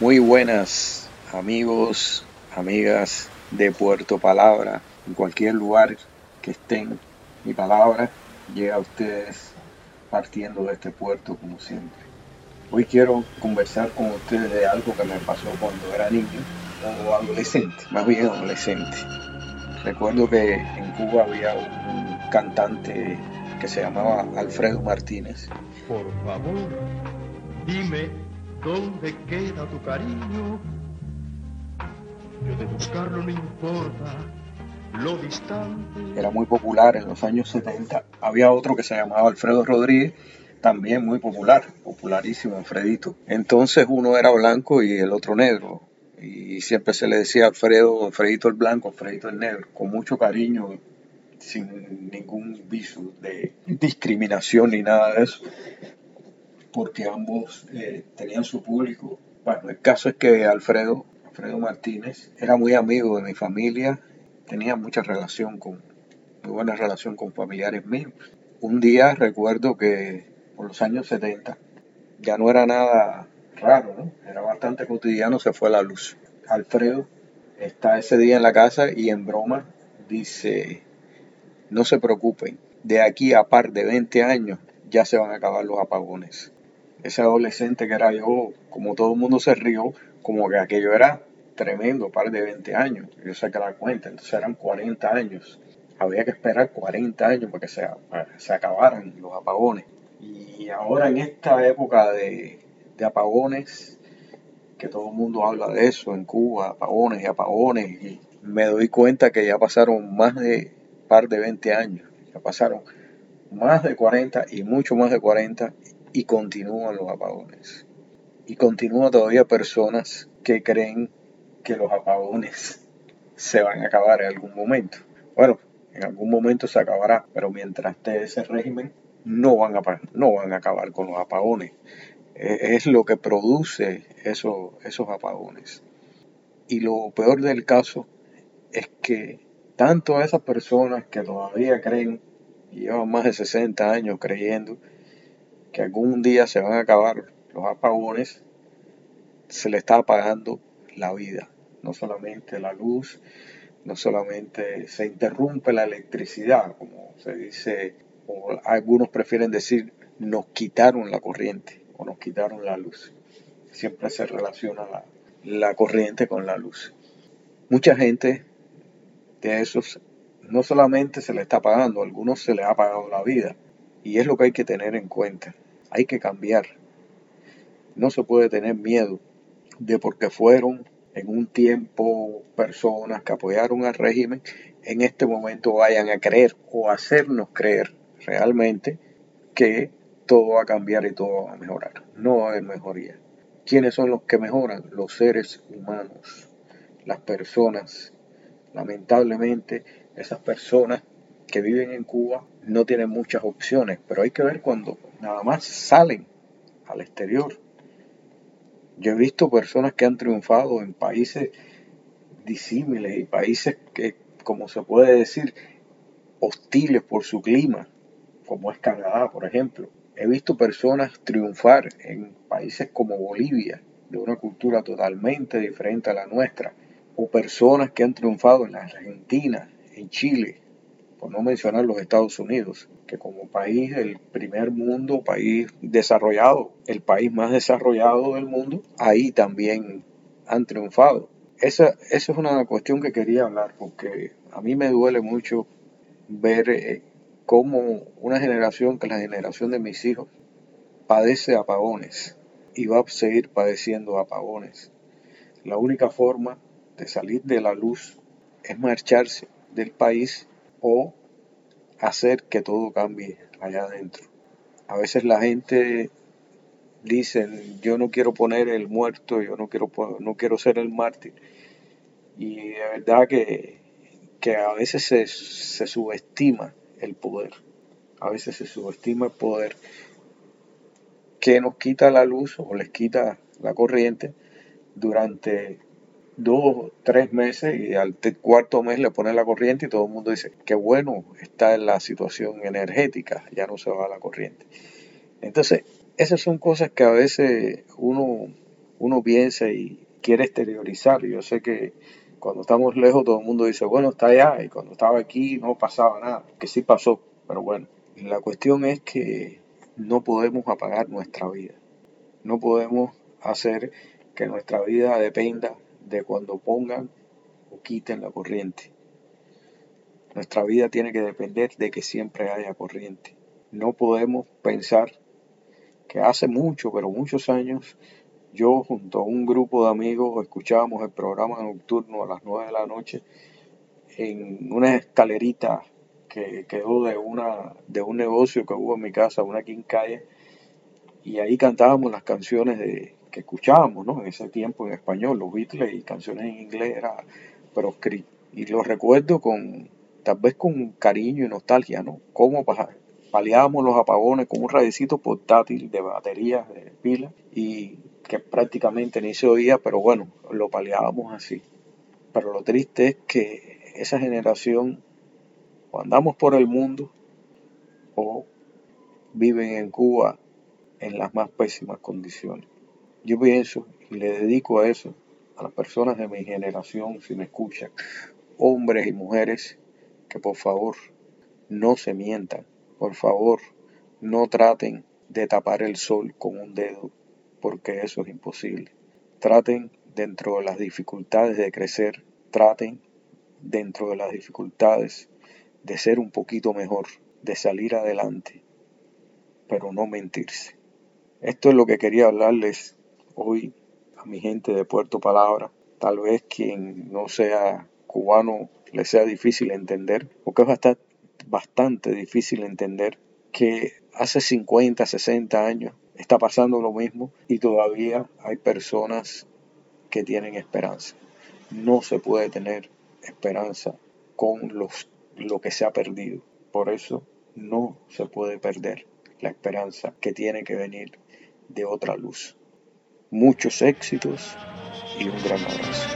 Muy buenas amigos, amigas de Puerto Palabra, en cualquier lugar que estén, mi palabra llega a ustedes partiendo de este puerto como siempre. Hoy quiero conversar con ustedes de algo que me pasó cuando era niño o adolescente, más bien adolescente. Recuerdo que en Cuba había un cantante que se llamaba Alfredo Martínez. Por favor, dime dónde queda tu cariño. Yo de buscarlo no importa lo distante. Era muy popular en los años 70. Había otro que se llamaba Alfredo Rodríguez, también muy popular, popularísimo, Alfredito. Entonces uno era blanco y el otro negro. Y siempre se le decía Alfredo, Alfredito el blanco, Alfredito el negro, con mucho cariño sin ningún viso de discriminación ni nada de eso, porque ambos eh, tenían su público. Bueno, el caso es que Alfredo, Alfredo Martínez, era muy amigo de mi familia, tenía mucha relación con, muy buena relación con familiares míos. Un día recuerdo que por los años 70 ya no era nada raro, ¿no? Era bastante cotidiano, se fue la luz. Alfredo está ese día en la casa y en broma dice, no se preocupen, de aquí a par de 20 años ya se van a acabar los apagones. Ese adolescente que era yo, como todo el mundo se rió, como que aquello era tremendo, par de 20 años. Yo saqué la cuenta, entonces eran 40 años. Había que esperar 40 años para que se, acabaran los apagones. Y ahora en esta época de, de apagones, que todo el mundo habla de eso en Cuba, apagones y apagones, y me doy cuenta que ya pasaron más de par de 20 años. Ya pasaron más de 40 y mucho más de 40 y continúan los apagones. Y continúan todavía personas que creen que los apagones se van a acabar en algún momento. Bueno, en algún momento se acabará, pero mientras esté ese régimen, no van a, no van a acabar con los apagones. E, es lo que produce esos, esos apagones. Y lo peor del caso es que tanto a esas personas que todavía creen, llevan más de 60 años creyendo, que algún día se van a acabar los apagones, se le está apagando la vida, no solamente la luz, no solamente se interrumpe la electricidad, como se dice, o algunos prefieren decir, nos quitaron la corriente o nos quitaron la luz. Siempre se relaciona la, corriente con la luz. Mucha gente de esos no solamente se le está pagando, a algunos se le ha pagado la vida. Y es lo que hay que tener en cuenta. Hay que cambiar. No se puede tener miedo de porque fueron en un tiempo personas que apoyaron al régimen, en este momento vayan a creer o hacernos creer realmente que todo va a cambiar y todo va a mejorar. No va a haber mejoría. ¿Quiénes son los que mejoran? Los seres humanos, las personas Lamentablemente, esas personas que viven en Cuba no tienen muchas opciones, pero hay que ver cuando nada más salen al exterior. Yo he visto personas que han triunfado en países disímiles y países que, como se puede decir, hostiles por su clima, como es Canadá, por ejemplo. He visto personas triunfar en países como Bolivia, de una cultura totalmente diferente a la nuestra, o personas que han triunfado en la Argentina, en Chile, por no mencionar los Estados Unidos, que como país del primer mundo, país desarrollado, el país más desarrollado del mundo, ahí también han triunfado. Esa, esa es una cuestión que quería hablar, porque a mí me duele mucho ver eh, cómo una generación, que la generación de mis hijos, padece apagones y va a seguir padeciendo apagones. La única forma de salir de la luz es marcharse del país o hacer que todo cambie allá adentro. A veces la gente dice, yo no quiero poner el muerto, yo no quiero, no quiero ser el mártir. Y de verdad que, que a veces se, se subestima el poder. A veces se subestima el poder que nos quita la luz o les quita la corriente durante dos, tres meses y al cuarto mes le pone la corriente y todo el mundo dice, qué bueno está en la situación energética, ya no se va la corriente. Entonces, esas son cosas que a veces uno uno piensa y quiere exteriorizar. Yo sé que cuando estamos lejos todo el mundo dice, bueno, está allá, y cuando estaba aquí no pasaba nada, que sí pasó, pero bueno, la cuestión es que no podemos apagar nuestra vida, no podemos hacer que nuestra vida dependa de cuando pongan o quiten la corriente. Nuestra vida tiene que depender de que siempre haya corriente. No podemos pensar que hace mucho, pero muchos años, yo junto a un grupo de amigos escuchábamos el programa nocturno a las 9 de la noche en una escalerita que quedó de, una, de un negocio que hubo en mi casa, una quincalla, y ahí cantábamos las canciones de, que escuchábamos ¿no? en ese tiempo en español, los Beatles y canciones en inglés era proscrito. Y lo recuerdo con, tal vez con cariño y nostalgia, ¿no? Cómo paliábamos los apagones con un radicito portátil de baterías, de pilas, y que prácticamente ni se oía, pero bueno, lo paliábamos así. Pero lo triste es que esa generación, o andamos por el mundo, o viven en Cuba en las más pésimas condiciones. Yo pienso y le dedico a eso a las personas de mi generación, si me escuchan, hombres y mujeres, que por favor no se mientan, por favor no traten de tapar el sol con un dedo, porque eso es imposible. Traten dentro de las dificultades de crecer, traten dentro de las dificultades de ser un poquito mejor, de salir adelante, pero no mentirse. Esto es lo que quería hablarles hoy a mi gente de Puerto Palabra. Tal vez quien no sea cubano le sea difícil entender, porque es bastante, difícil entender que hace 50, 60 años está pasando lo mismo y todavía hay personas que tienen esperanza. No se puede tener esperanza con los, lo que se ha perdido. Por eso no se puede perder la esperanza que tiene que venir de otra luz muchos éxitos y un gran abrazo.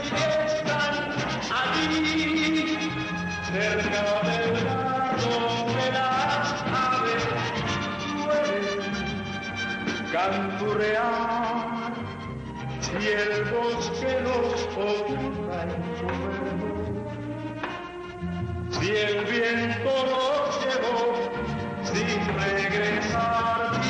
canturrear si el bosque los oculta en su si el viento los llevó sin regresar